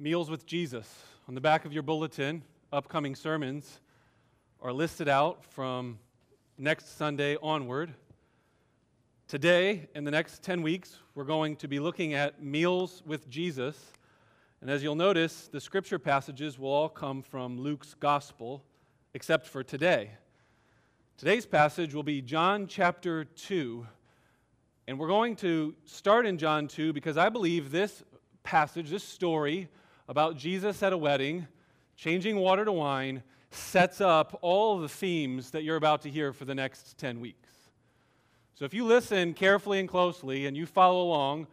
Meals with Jesus. On the back of your bulletin, upcoming sermons are listed out from next Sunday onward. Today, in the next 10 weeks, we're going to be looking at meals with Jesus. And as you'll notice, the scripture passages will all come from Luke's gospel, except for today. Today's passage will be John chapter 2. And we're going to start in John 2 because I believe this passage, this story, about Jesus at a wedding, changing water to wine, sets up all the themes that you're about to hear for the next 10 weeks. So if you listen carefully and closely and you follow along,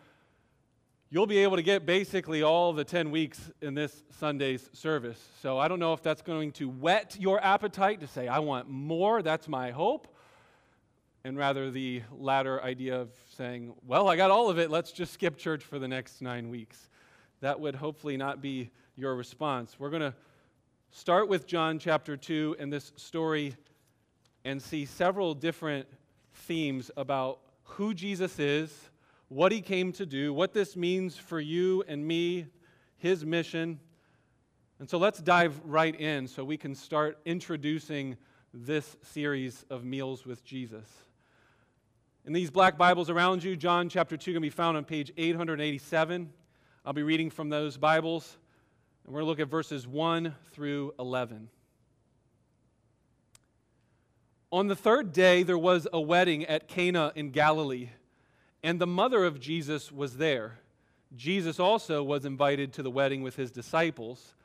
you'll be able to get basically all the 10 weeks in this Sunday's service. So I don't know if that's going to whet your appetite to say, I want more, that's my hope. And rather the latter idea of saying, well, I got all of it, let's just skip church for the next nine weeks that would hopefully not be your response. We're going to start with John chapter 2 and this story and see several different themes about who Jesus is, what he came to do, what this means for you and me, his mission. And so let's dive right in so we can start introducing this series of meals with Jesus. In these black Bibles around you, John chapter 2 can be found on page 887. I'll be reading from those Bibles, and we're going to look at verses 1 through 11. On the third day, there was a wedding at Cana in Galilee, and the mother of Jesus was there. Jesus also was invited to the wedding with his disciples.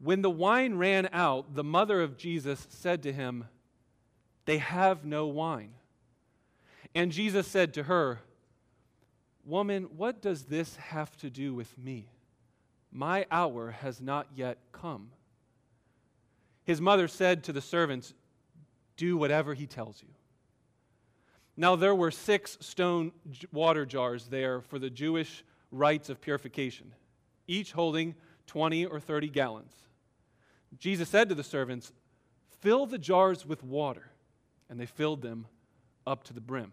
When the wine ran out, the mother of Jesus said to him, They have no wine. And Jesus said to her, Woman, what does this have to do with me? My hour has not yet come. His mother said to the servants, Do whatever he tells you. Now there were six stone water jars there for the Jewish rites of purification, each holding 20 or 30 gallons. Jesus said to the servants, Fill the jars with water. And they filled them up to the brim.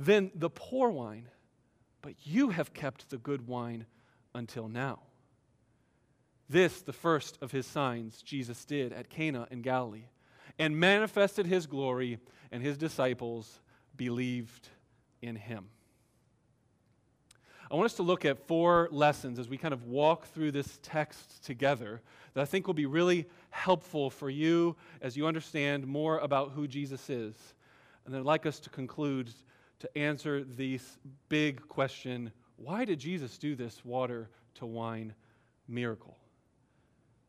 than the poor wine, but you have kept the good wine until now. This, the first of his signs, Jesus did at Cana in Galilee, and manifested his glory, and his disciples believed in him. I want us to look at four lessons as we kind of walk through this text together that I think will be really helpful for you as you understand more about who Jesus is. And I'd like us to conclude to answer this big question why did Jesus do this water to wine miracle?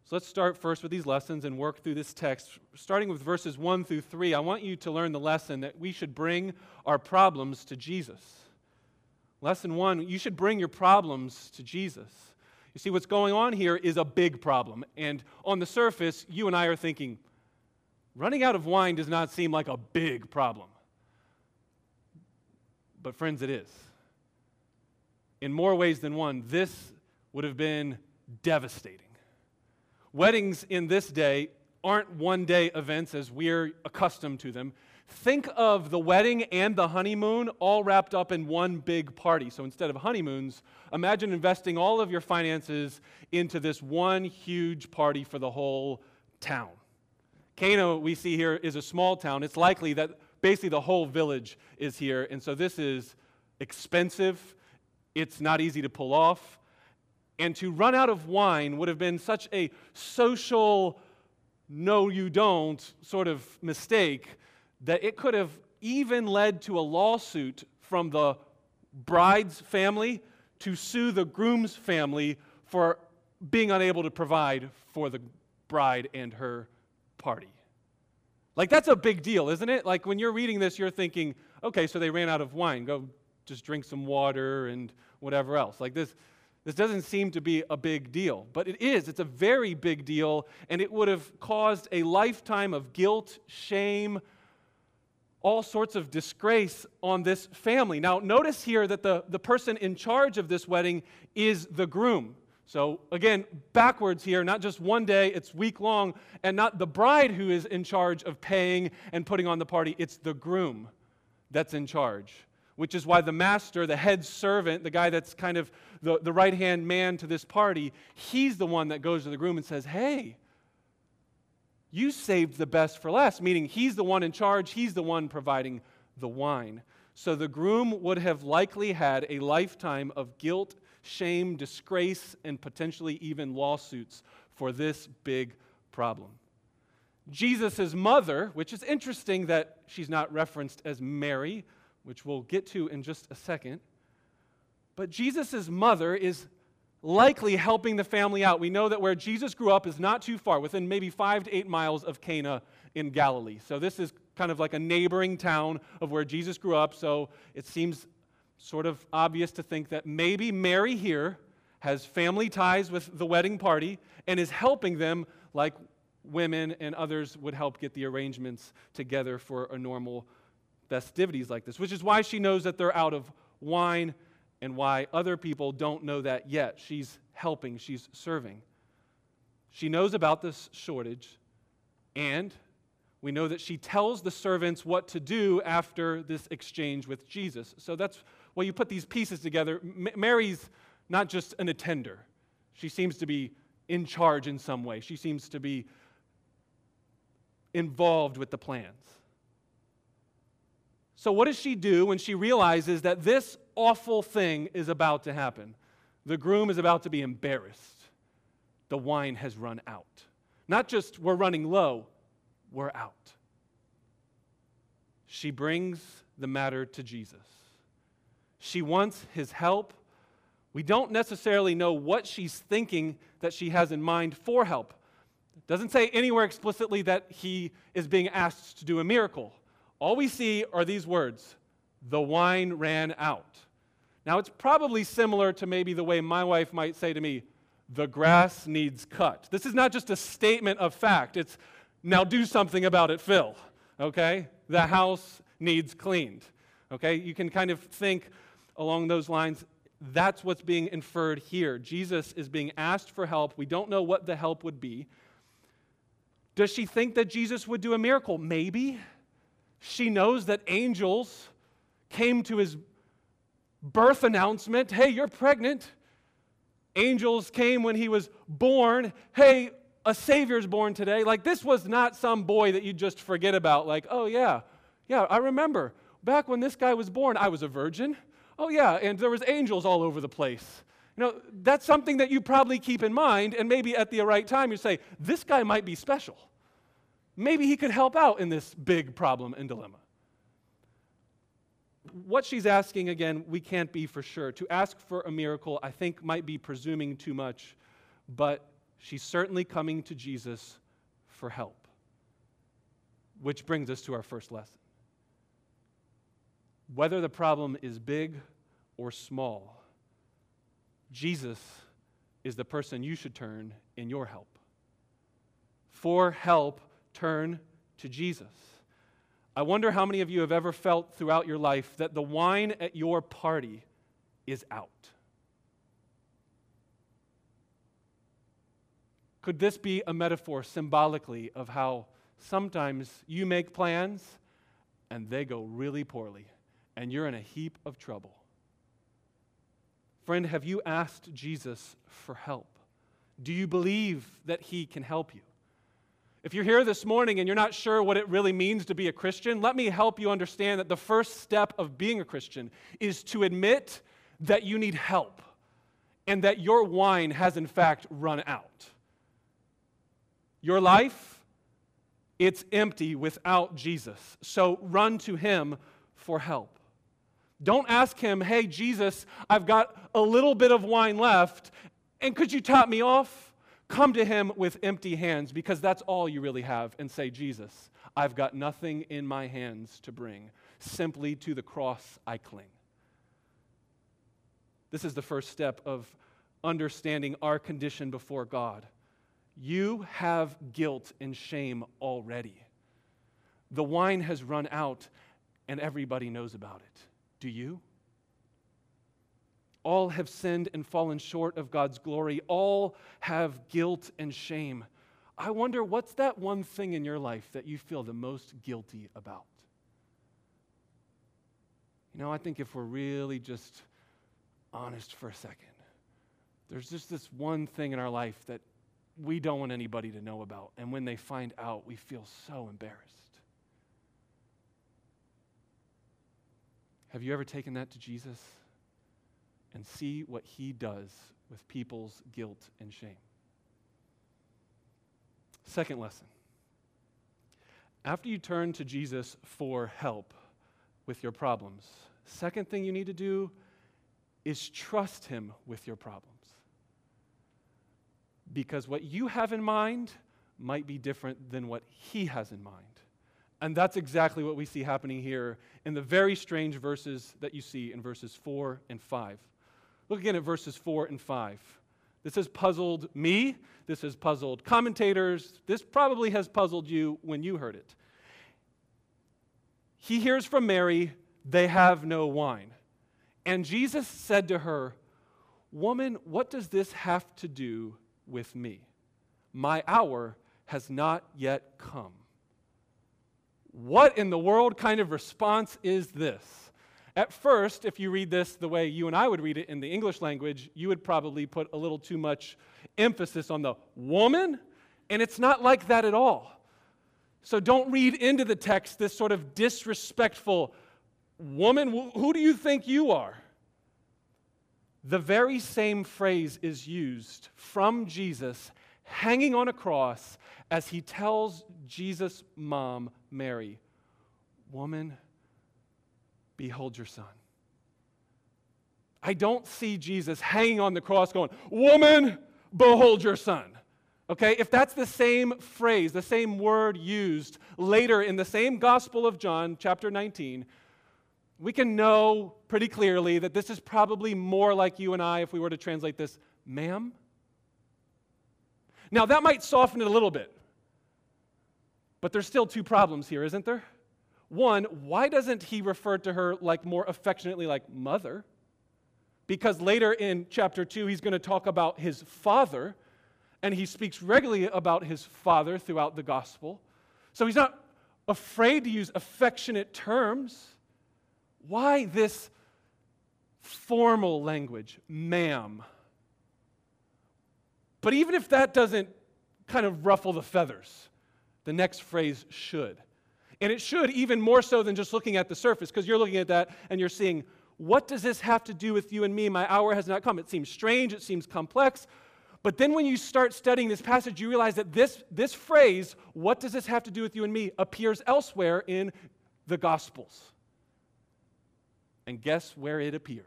So let's start first with these lessons and work through this text. Starting with verses 1 through 3, I want you to learn the lesson that we should bring our problems to Jesus. Lesson 1, you should bring your problems to Jesus. You see, what's going on here is a big problem. And on the surface, you and I are thinking, running out of wine does not seem like a big problem. But, friends, it is. In more ways than one, this would have been devastating. Weddings in this day aren't one day events as we're accustomed to them. Think of the wedding and the honeymoon all wrapped up in one big party. So instead of honeymoons, imagine investing all of your finances into this one huge party for the whole town. Cana, we see here, is a small town. It's likely that basically the whole village is here. And so this is expensive, it's not easy to pull off. And to run out of wine would have been such a social, no, you don't sort of mistake that it could have even led to a lawsuit from the bride's family to sue the groom's family for being unable to provide for the bride and her party. Like, that's a big deal, isn't it? Like, when you're reading this, you're thinking, okay, so they ran out of wine. Go just drink some water and whatever else. Like, this, This doesn't seem to be a big deal, but it is. It's a very big deal, and it would have caused a lifetime of guilt, shame, all sorts of disgrace on this family. Now, notice here that the, the person in charge of this wedding is the groom. So, again, backwards here, not just one day, it's week long, and not the bride who is in charge of paying and putting on the party, it's the groom that's in charge which is why the master, the head servant, the guy that's kind of the, the right hand man to this party, he's the one that goes to the groom and says, Hey, you saved the best for last, meaning he's the one in charge, he's the one providing the wine. So the groom would have likely had a lifetime of guilt, shame, disgrace, and potentially even lawsuits for this big problem. Jesus' mother, which is interesting that she's not referenced as Mary, which we'll get to in just a second. But Jesus' mother is likely helping the family out. We know that where Jesus grew up is not too far, within maybe five to eight miles of Cana in Galilee. So this is kind of like a neighboring town of where Jesus grew up. So it seems sort of obvious to think that maybe Mary here has family ties with the wedding party and is helping them like women and others would help get the arrangements together for a normal festivities like this, which is why she knows that they're out of wine and why other people don't know that yet. She's helping, she's serving. She knows about this shortage, and we know that she tells the servants what to do after this exchange with Jesus. So that's why you put these pieces together. M- Mary's not just an attender, she seems to be in charge in some way, she seems to be involved with the plans. So, what does she do when she realizes that this awful thing is about to happen? The groom is about to be embarrassed. The wine has run out. Not just we're running low, we're out. She brings the matter to Jesus. She wants his help. We don't necessarily know what she's thinking that she has in mind for help. It doesn't say anywhere explicitly that he is being asked to do a miracle all we see are these words the wine ran out. Now, it's probably similar to maybe the way my wife might say to me, the grass needs cut. This is not just a statement of fact, it's now do something about it, Phil. Okay? The house needs cleaned. Okay? You can kind of think along those lines. That's what's being inferred here. Jesus is being asked for help. We don't know what the help would be. Does she think that Jesus would do a miracle? Maybe. She knows that angels came to his birth announcement hey, you're pregnant. Angels came when he was born. Hey, a Savior's born today. Like, this was not some boy that you just forget about. Like, oh, yeah, yeah, I remember. Back when this guy was born, I was a virgin. Oh, yeah, and there was angels all over the place. You know, that's something that you probably keep in mind, and maybe at the right time you say, this guy might be special. Maybe he could help out in this big problem and dilemma. What she's asking, again, we can't be for sure. To ask for a miracle, I think, might be presuming too much, but she's certainly coming to Jesus for help. Which brings us to our first lesson. Whether the problem is big or small, Jesus is the person you should turn in your help. For help turn to Jesus. I wonder how many of you have ever felt throughout your life that the wine at your party is out. Could this be a metaphor symbolically of how sometimes you make plans and they go really poorly and you're in a heap of trouble? Friend, have you asked Jesus for help? Do you believe that he can help you? If you're here this morning and you're not sure what it really means to be a Christian, let me help you understand that the first step of being a Christian is to admit that you need help and that your wine has, in fact, run out. Your life, it's empty without Jesus. So run to Him for help. Don't ask Him, hey, Jesus, I've got a little bit of wine left, and could you top me off? Come to him with empty hands because that's all you really have and say, Jesus, I've got nothing in my hands to bring. Simply to the cross I cling. This is the first step of understanding our condition before God. You have guilt and shame already. The wine has run out, and everybody knows about it. Do you? All have sinned and fallen short of God's glory. All have guilt and shame. I wonder what's that one thing in your life that you feel the most guilty about? You know, I think if we're really just honest for a second, there's just this one thing in our life that we don't want anybody to know about. And when they find out, we feel so embarrassed. Have you ever taken that to Jesus and see what he does with people's guilt and shame? Second lesson. After you turn to Jesus for help with your problems, second thing you need to do is trust him with your problems. Because what you have in mind might be different than what he has in mind. And that's exactly what we see happening here in the very strange verses that you see in verses 4 and 5. Look again at verses 4 and 5. This has puzzled me. This has puzzled commentators. This probably has puzzled you when you heard it. He hears from Mary, they have no wine. And Jesus said to her, Woman, what does this have to do with me? My hour has not yet come. What in the world kind of response is this? At first, if you read this the way you and I would read it in the English language, you would probably put a little too much emphasis on the woman, and it's not like that at all. So don't read into the text this sort of disrespectful woman. Who do you think you are? The very same phrase is used from Jesus hanging on a cross as he tells Jesus' mom, Mary, Woman, behold your son. I don't see Jesus hanging on the cross going, Woman, behold your son. Okay, if that's the same phrase, the same word used later in the same Gospel of John, chapter 19, we can know pretty clearly that this is probably more like you and I if we were to translate this, ma'am. Now, that might soften it a little bit, but there's still two problems here, isn't there? One, why doesn't he refer to her like more affectionately like mother? Because later in chapter 2, he's going to talk about his father, and he speaks regularly about his father throughout the gospel. So he's not afraid to use affectionate terms. Why this formal language, ma'am? But even if that doesn't kind of ruffle the feathers, the next phrase should. And it should even more so than just looking at the surface, because you're looking at that and you're seeing, what does this have to do with you and me? My hour has not come. It seems strange, it seems complex. But then when you start studying this passage, you realize that this, this phrase, what does this have to do with you and me, appears elsewhere in the Gospels. And guess where it appears?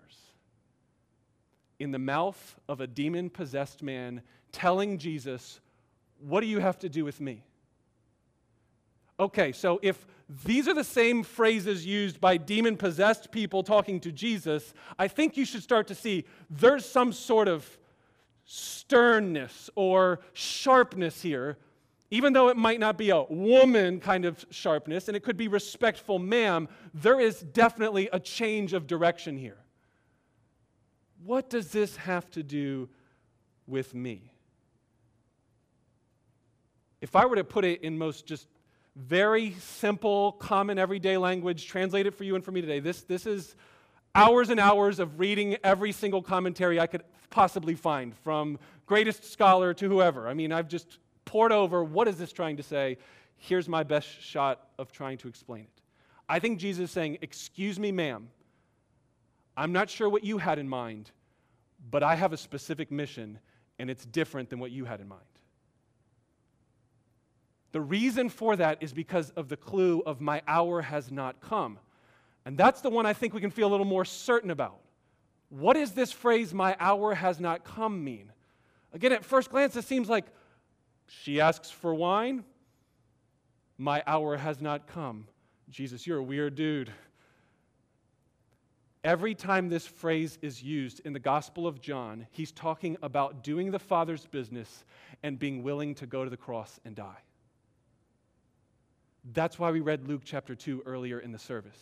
In the mouth of a demon possessed man telling Jesus, What do you have to do with me? Okay, so if these are the same phrases used by demon possessed people talking to Jesus, I think you should start to see there's some sort of sternness or sharpness here even though it might not be a woman kind of sharpness and it could be respectful, ma'am, there is definitely a change of direction here. What does this have to do with me? If I were to put it in most just very simple, common, everyday language, translate it for you and for me today, this, this is hours and hours of reading every single commentary I could possibly find, from greatest scholar to whoever. I mean, I've just pored over what is this trying to say? Here's my best shot of trying to explain it. I think Jesus is saying, Excuse me, ma'am. I'm not sure what you had in mind, but I have a specific mission, and it's different than what you had in mind. The reason for that is because of the clue of my hour has not come. And that's the one I think we can feel a little more certain about. What does this phrase, my hour has not come, mean? Again, at first glance, it seems like she asks for wine. My hour has not come. Jesus, you're a weird dude. Every time this phrase is used in the Gospel of John, he's talking about doing the Father's business and being willing to go to the cross and die. That's why we read Luke chapter 2 earlier in the service.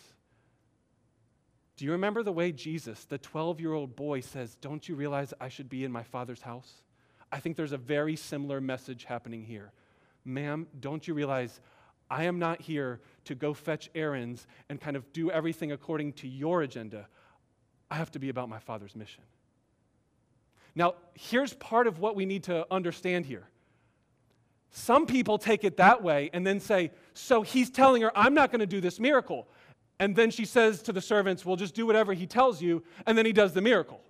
Do you remember the way Jesus, the 12 year old boy, says, Don't you realize I should be in my Father's house? I think there's a very similar message happening here. Ma'am, don't you realize I am not here to go fetch errands and kind of do everything according to your agenda? I have to be about my Father's mission. Now, here's part of what we need to understand here. Some people take it that way and then say, So he's telling her, I'm not going to do this miracle. And then she says to the servants, Well, just do whatever he tells you. And then he does the miracle.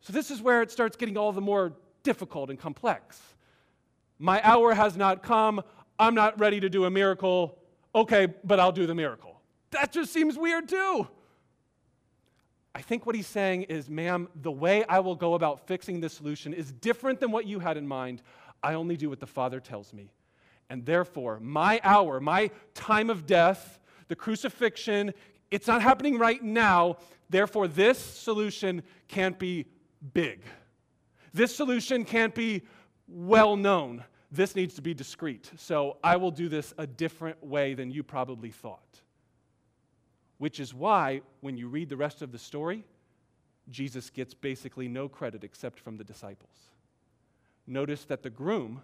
So, this is where it starts getting all the more difficult and complex. My hour has not come. I'm not ready to do a miracle. Okay, but I'll do the miracle. That just seems weird too. I think what he's saying is, ma'am, the way I will go about fixing this solution is different than what you had in mind. I only do what the Father tells me. And therefore, my hour, my time of death, the crucifixion, it's not happening right now. Therefore, this solution can't be big. This solution can't be well known. This needs to be discreet. So I will do this a different way than you probably thought. Which is why, when you read the rest of the story, Jesus gets basically no credit except from the disciples. Notice that the groom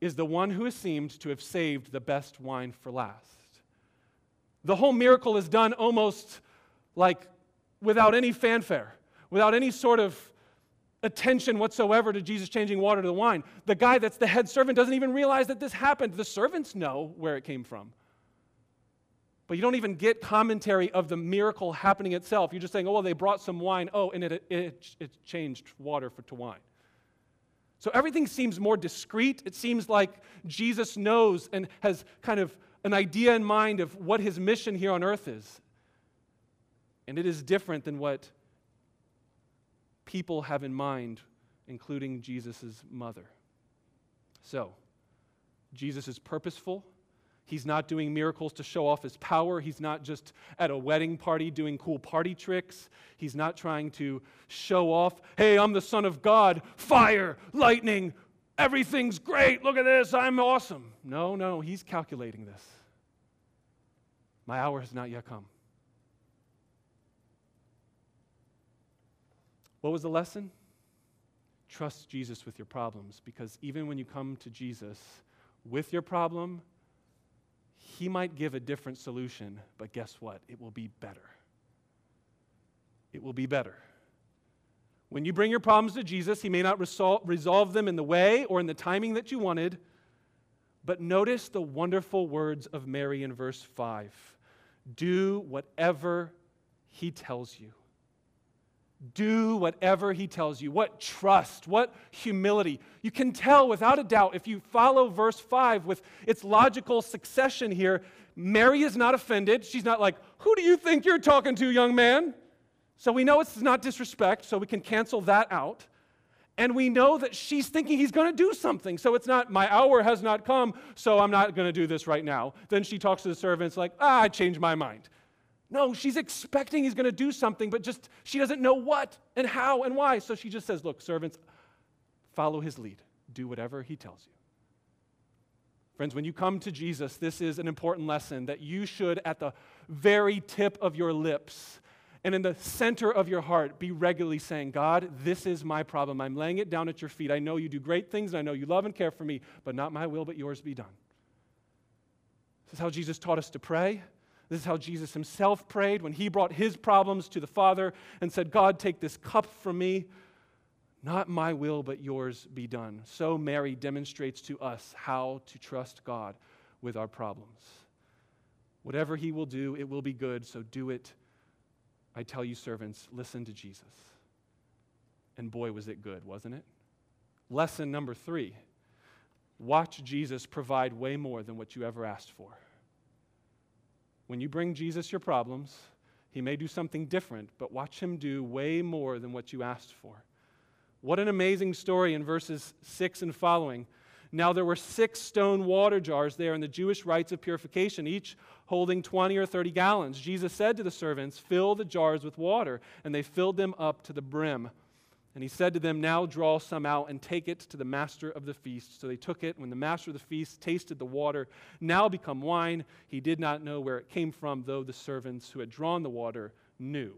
is the one who is seemed to have saved the best wine for last. The whole miracle is done almost like without any fanfare without any sort of attention whatsoever to Jesus changing water to wine. The guy that's the head servant doesn't even realize that this happened. The servants know where it came from. But you don't even get commentary of the miracle happening itself. You're just saying, oh, well, they brought some wine. Oh, and it, it, it changed water for, to wine. So everything seems more discreet. It seems like Jesus knows and has kind of an idea in mind of what his mission here on earth is. And it is different than what people have in mind, including Jesus' mother. So, Jesus is purposeful. He's not doing miracles to show off his power. He's not just at a wedding party doing cool party tricks. He's not trying to show off, hey, I'm the Son of God, fire, lightning, everything's great. Look at this, I'm awesome. No, no, he's calculating this. My hour has not yet come. What was the lesson? Trust Jesus with your problems because even when you come to Jesus with your problem, he might give a different solution, but guess what? It will be better. It will be better. When you bring your problems to Jesus, He may not resol- resolve them in the way or in the timing that you wanted, but notice the wonderful words of Mary in verse 5 Do whatever He tells you. Do whatever he tells you. What trust, what humility. You can tell without a doubt if you follow verse 5 with its logical succession here, Mary is not offended. She's not like, Who do you think you're talking to, young man? So we know it's not disrespect, so we can cancel that out. And we know that she's thinking he's going to do something. So it's not, my hour has not come, so I'm not going to do this right now. Then she talks to the servants, like, ah, I changed my mind. No, she's expecting he's going to do something, but just she doesn't know what and how and why. So she just says, Look, servants, follow his lead. Do whatever he tells you. Friends, when you come to Jesus, this is an important lesson that you should, at the very tip of your lips and in the center of your heart, be regularly saying, God, this is my problem. I'm laying it down at your feet. I know you do great things, and I know you love and care for me, but not my will, but yours be done. This is how Jesus taught us to pray. This is how Jesus himself prayed when he brought his problems to the Father and said, God, take this cup from me. Not my will, but yours be done. So Mary demonstrates to us how to trust God with our problems. Whatever he will do, it will be good, so do it. I tell you, servants, listen to Jesus. And boy, was it good, wasn't it? Lesson number three watch Jesus provide way more than what you ever asked for. When you bring Jesus your problems, he may do something different, but watch him do way more than what you asked for. What an amazing story in verses 6 and following. Now there were six stone water jars there in the Jewish rites of purification, each holding 20 or 30 gallons. Jesus said to the servants, Fill the jars with water. And they filled them up to the brim. And he said to them, Now draw some out and take it to the master of the feast. So they took it. When the master of the feast tasted the water, now become wine, he did not know where it came from, though the servants who had drawn the water knew.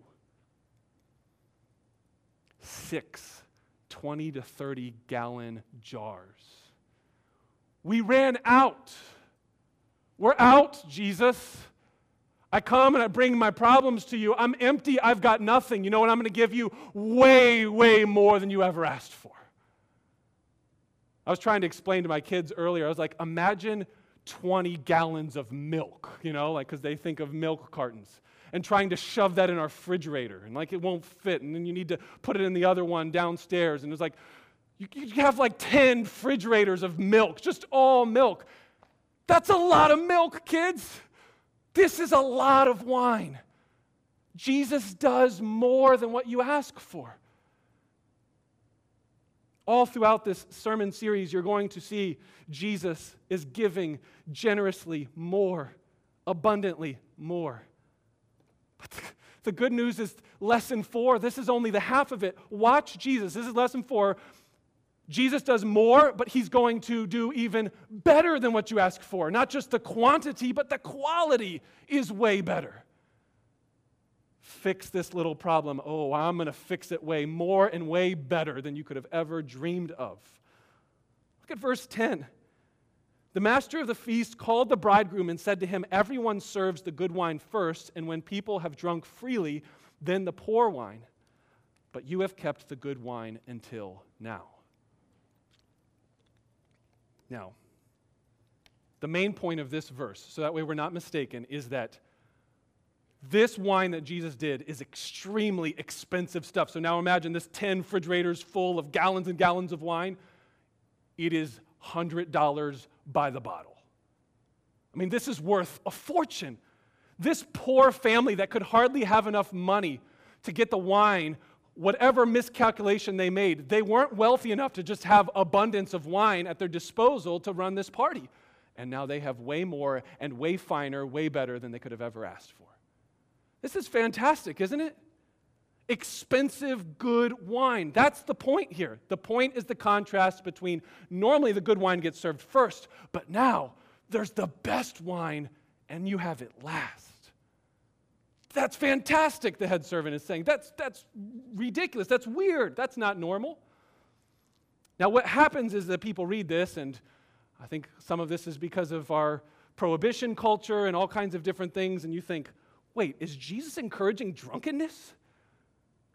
Six 20 to 30 gallon jars. We ran out. We're out, Jesus. I come and I bring my problems to you. I'm empty. I've got nothing. You know what? I'm going to give you way, way more than you ever asked for. I was trying to explain to my kids earlier. I was like, imagine 20 gallons of milk, you know, like because they think of milk cartons, and trying to shove that in our refrigerator, and like it won't fit, and then you need to put it in the other one downstairs, and it's like, you, you have like 10 refrigerators of milk, just all milk. That's a lot of milk, kids. This is a lot of wine. Jesus does more than what you ask for. All throughout this sermon series, you're going to see Jesus is giving generously more, abundantly more. But the good news is lesson four. This is only the half of it. Watch Jesus. This is lesson four. Jesus does more, but he's going to do even better than what you ask for. Not just the quantity, but the quality is way better. Fix this little problem. Oh, I'm going to fix it way more and way better than you could have ever dreamed of. Look at verse 10. The master of the feast called the bridegroom and said to him, Everyone serves the good wine first, and when people have drunk freely, then the poor wine. But you have kept the good wine until now. Now, the main point of this verse, so that way we're not mistaken, is that this wine that Jesus did is extremely expensive stuff. So now imagine this 10 refrigerators full of gallons and gallons of wine. It is $100 by the bottle. I mean, this is worth a fortune. This poor family that could hardly have enough money to get the wine whatever miscalculation they made, they weren't wealthy enough to just have abundance of wine at their disposal to run this party. And now they have way more and way finer, way better than they could have ever asked for. This is fantastic, isn't it? Expensive, good wine. That's the point here. The point is the contrast between normally the good wine gets served first, but now there's the best wine and you have it last. That's fantastic, the head servant is saying. That's, that's ridiculous. That's weird. That's not normal. Now, what happens is that people read this, and I think some of this is because of our prohibition culture and all kinds of different things, and you think, wait, is Jesus encouraging drunkenness?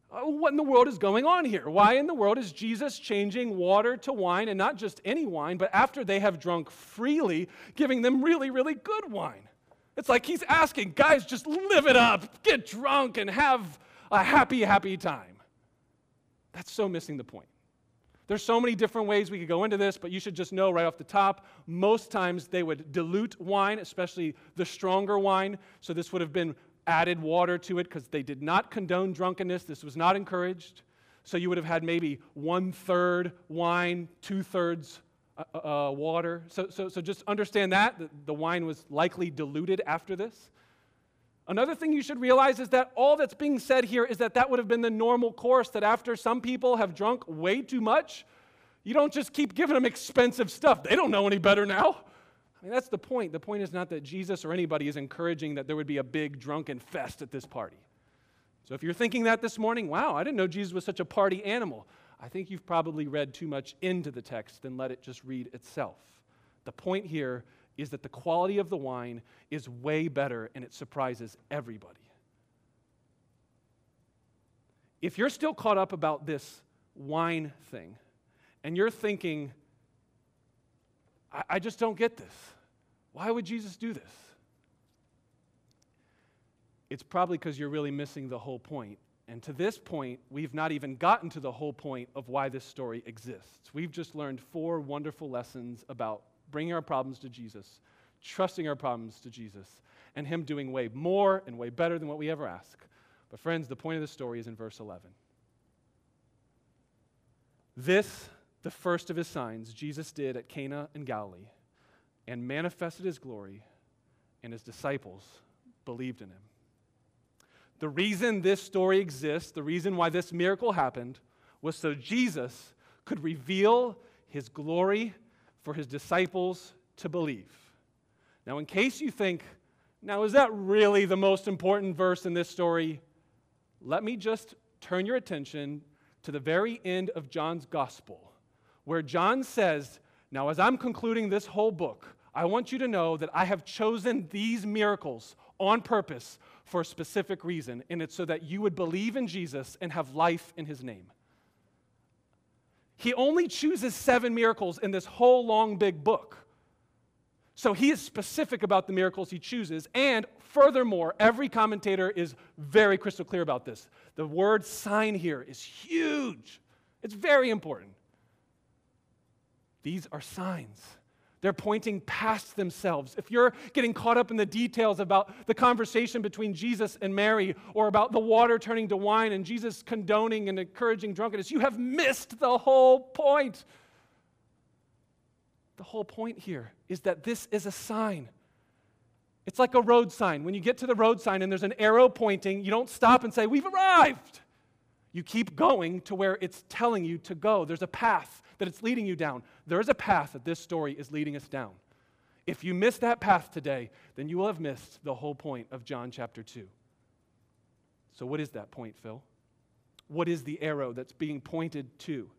Uh, what in the world is going on here? Why in the world is Jesus changing water to wine, and not just any wine, but after they have drunk freely, giving them really, really good wine? It's like he's asking, guys, just live it up, get drunk, and have a happy, happy time. That's so missing the point. There's so many different ways we could go into this, but you should just know right off the top, most times they would dilute wine, especially the stronger wine. So this would have been added water to it because they did not condone drunkenness. This was not encouraged. So you would have had maybe one third wine, two thirds uh, uh, uh, water. So, so, so just understand that, that the wine was likely diluted after this. Another thing you should realize is that all that's being said here is that that would have been the normal course, that after some people have drunk way too much, you don't just keep giving them expensive stuff. They don't know any better now. I mean, that's the point. The point is not that Jesus or anybody is encouraging that there would be a big drunken fest at this party. So if you're thinking that this morning, wow, I didn't know Jesus was such a party animal. I think you've probably read too much into the text and let it just read itself. The point here is that the quality of the wine is way better and it surprises everybody. If you're still caught up about this wine thing and you're thinking, I, I just don't get this, why would Jesus do this? It's probably because you're really missing the whole point and to this point, we've not even gotten to the whole point of why this story exists. We've just learned four wonderful lessons about bringing our problems to Jesus, trusting our problems to Jesus, and Him doing way more and way better than what we ever ask. But, friends, the point of the story is in verse 11. This the first of his signs Jesus did at Cana in Galilee and manifested his glory, and his disciples believed in him. The reason this story exists, the reason why this miracle happened, was so Jesus could reveal his glory for his disciples to believe. Now, in case you think, now is that really the most important verse in this story? Let me just turn your attention to the very end of John's gospel, where John says, Now, as I'm concluding this whole book, I want you to know that I have chosen these miracles on purpose for a specific reason, and it's so that you would believe in Jesus and have life in his name. He only chooses seven miracles in this whole long, big book. So he is specific about the miracles he chooses. And furthermore, every commentator is very crystal clear about this. The word sign here is huge, it's very important. These are signs. They're pointing past themselves. If you're getting caught up in the details about the conversation between Jesus and Mary, or about the water turning to wine and Jesus condoning and encouraging drunkenness, you have missed the whole point. The whole point here is that this is a sign. It's like a road sign. When you get to the road sign and there's an arrow pointing, you don't stop and say, We've arrived. You keep going to where it's telling you to go. There's a path that it's leading you down. There is a path that this story is leading us down. If you miss that path today, then you will have missed the whole point of John chapter 2. So, what is that point, Phil? What is the arrow that's being pointed to?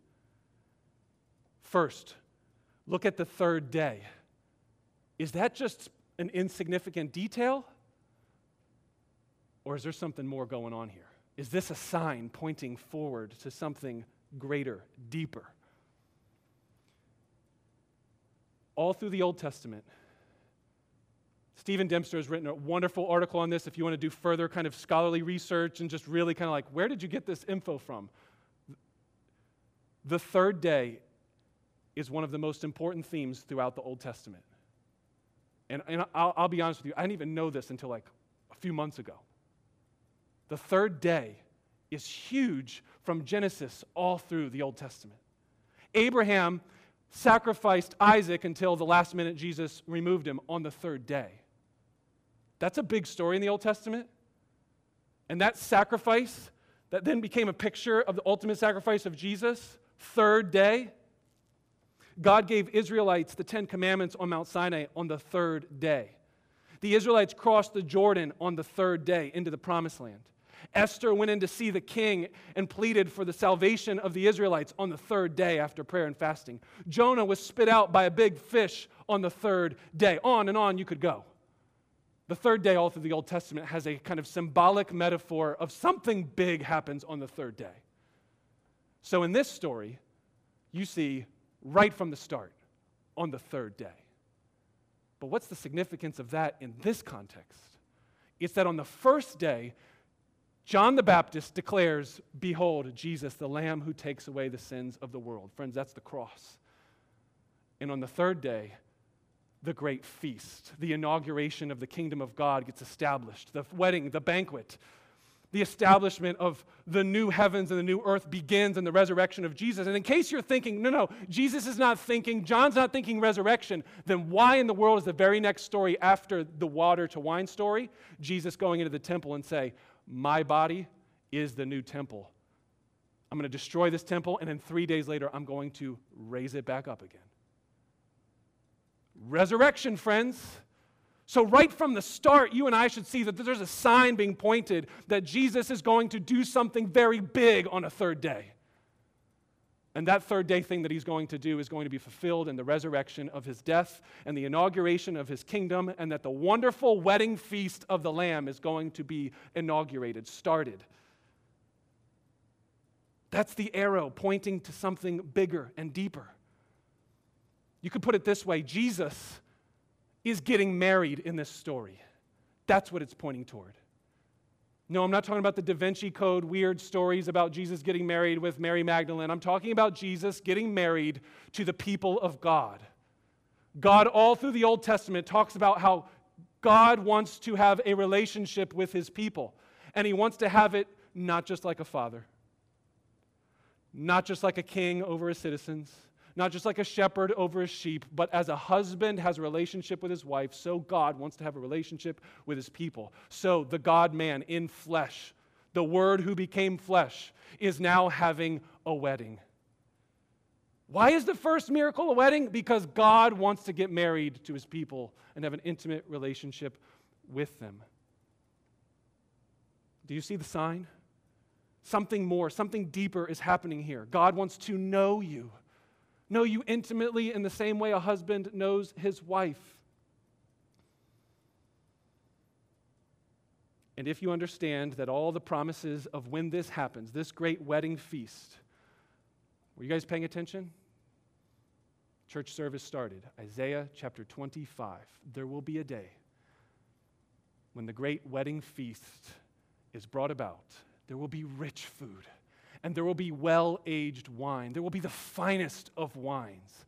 First, look at the third day. Is that just an insignificant detail? Or is there something more going on here? Is this a sign pointing forward to something greater, deeper? All through the Old Testament, Stephen Dempster has written a wonderful article on this if you want to do further kind of scholarly research and just really kind of like, where did you get this info from? The third day is one of the most important themes throughout the Old Testament. And, and I'll, I'll be honest with you, I didn't even know this until like a few months ago. The third day is huge from Genesis all through the Old Testament. Abraham sacrificed Isaac until the last minute Jesus removed him on the third day. That's a big story in the Old Testament. And that sacrifice that then became a picture of the ultimate sacrifice of Jesus, third day. God gave Israelites the Ten Commandments on Mount Sinai on the third day. The Israelites crossed the Jordan on the third day into the promised land. Esther went in to see the king and pleaded for the salvation of the Israelites on the third day after prayer and fasting. Jonah was spit out by a big fish on the third day. On and on you could go. The third day, all through the Old Testament, has a kind of symbolic metaphor of something big happens on the third day. So in this story, you see right from the start on the third day. But what's the significance of that in this context? It's that on the first day, John the Baptist declares, Behold, Jesus, the Lamb who takes away the sins of the world. Friends, that's the cross. And on the third day, the great feast, the inauguration of the kingdom of God gets established, the wedding, the banquet, the establishment of the new heavens and the new earth begins in the resurrection of Jesus. And in case you're thinking, no, no, Jesus is not thinking, John's not thinking resurrection, then why in the world is the very next story after the water to wine story Jesus going into the temple and say, my body is the new temple. I'm going to destroy this temple, and then three days later, I'm going to raise it back up again. Resurrection, friends. So, right from the start, you and I should see that there's a sign being pointed that Jesus is going to do something very big on a third day. And that third day thing that he's going to do is going to be fulfilled in the resurrection of his death and the inauguration of his kingdom, and that the wonderful wedding feast of the Lamb is going to be inaugurated, started. That's the arrow pointing to something bigger and deeper. You could put it this way Jesus is getting married in this story. That's what it's pointing toward. No, I'm not talking about the Da Vinci Code weird stories about Jesus getting married with Mary Magdalene. I'm talking about Jesus getting married to the people of God. God, all through the Old Testament, talks about how God wants to have a relationship with his people. And he wants to have it not just like a father, not just like a king over his citizens, Not just like a shepherd over a sheep, but as a husband has a relationship with his wife, so God wants to have a relationship with his people. So the God man in flesh, the Word who became flesh, is now having a wedding. Why is the first miracle a wedding? Because God wants to get married to his people and have an intimate relationship with them. Do you see the sign? Something more, something deeper is happening here. God wants to know you, know you intimately in the same way a husband knows his wife. And if you understand that all the promises of when this happens, this great wedding feast, were you guys paying attention? Church service started. Isaiah chapter 25. There will be a day when the great wedding feast is brought about, there will be rich food and there will be well aged wine. There will be the finest of wines.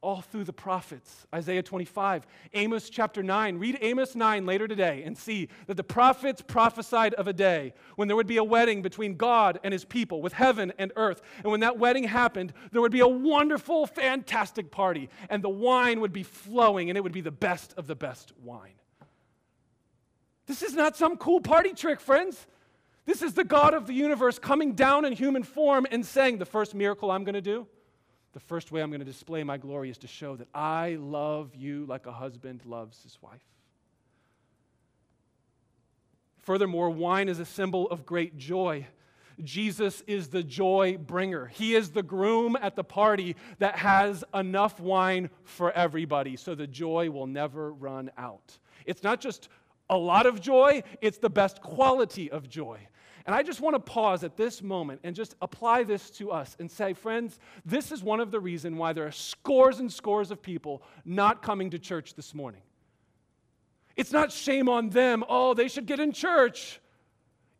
All through the prophets, Isaiah 25, Amos chapter 9. Read Amos 9 later today and see that the prophets prophesied of a day when there would be a wedding between God and his people, with heaven and earth. And when that wedding happened, there would be a wonderful, fantastic party, and the wine would be flowing, and it would be the best of the best wine. This is not some cool party trick, friends. This is the God of the universe coming down in human form and saying, The first miracle I'm going to do, the first way I'm going to display my glory is to show that I love you like a husband loves his wife. Furthermore, wine is a symbol of great joy. Jesus is the joy bringer. He is the groom at the party that has enough wine for everybody, so the joy will never run out. It's not just a lot of joy, it's the best quality of joy. And I just want to pause at this moment and just apply this to us and say, friends, this is one of the reasons why there are scores and scores of people not coming to church this morning. It's not shame on them, oh, they should get in church.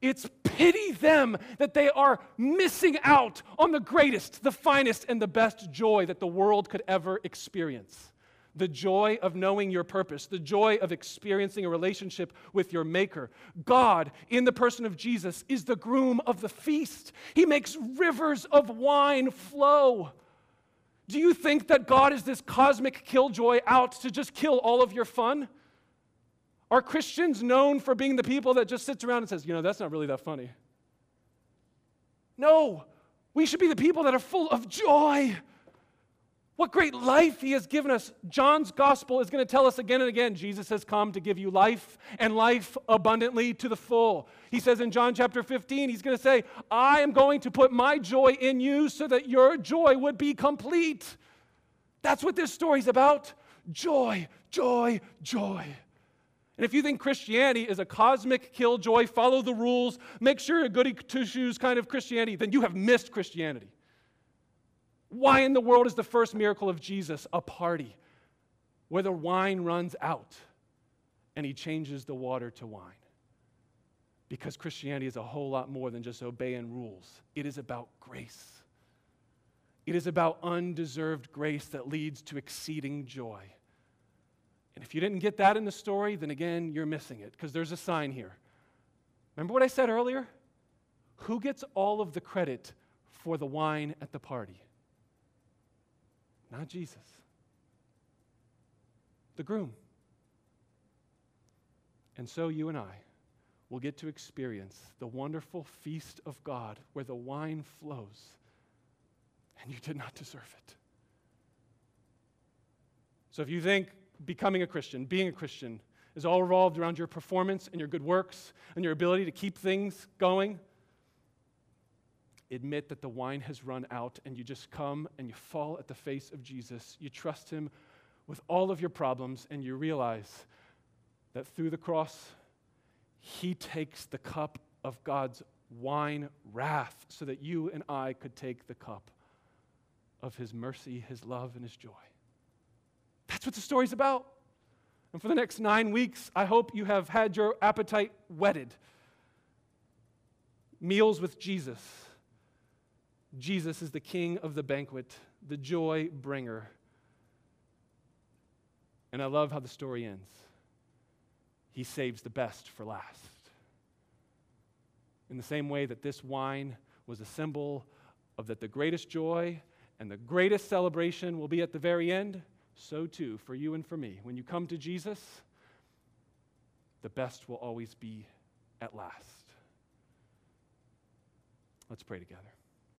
It's pity them that they are missing out on the greatest, the finest, and the best joy that the world could ever experience the joy of knowing your purpose, the joy of experiencing a relationship with your Maker. God, in the person of Jesus, is the groom of the feast. He makes rivers of wine flow. Do you think that God is this cosmic killjoy out to just kill all of your fun? Are Christians known for being the people that just sits around and says, you know, that's not really that funny? No, we should be the people that are full of joy what great life he has given us. John's gospel is going to tell us again and again Jesus has come to give you life and life abundantly to the full. He says in John chapter 15, he's going to say, I am going to put my joy in you so that your joy would be complete. That's what this story's about joy, joy, joy. And if you think Christianity is a cosmic killjoy, follow the rules, make sure you're a goody two shoes kind of Christianity, then you have missed Christianity. Why in the world is the first miracle of Jesus a party where the wine runs out and he changes the water to wine? Because Christianity is a whole lot more than just obeying rules, it is about grace. It is about undeserved grace that leads to exceeding joy. And if you didn't get that in the story, then again, you're missing it because there's a sign here. Remember what I said earlier? Who gets all of the credit for the wine at the party? Not Jesus. The groom. And so you and I will get to experience the wonderful feast of God where the wine flows and you did not deserve it. So if you think becoming a Christian, being a Christian, is all revolved around your performance and your good works and your ability to keep things going, admit that the wine has run out and you just come and you fall at the face of Jesus. You trust him with all of your problems and you realize that through the cross, he takes the cup of God's wine wrath so that you and I could take the cup of his mercy, his love, and his joy. That's what the story's about. And for the next nine weeks, I hope you have had your appetite whetted. Meals with Jesus Jesus is the king of the banquet, the joy bringer. And I love how the story ends. He saves the best for last. In the same way that this wine was a symbol of that the greatest joy and the greatest celebration will be at the very end, so too for you and for me. When you come to Jesus, the best will always be at last. Let's pray together.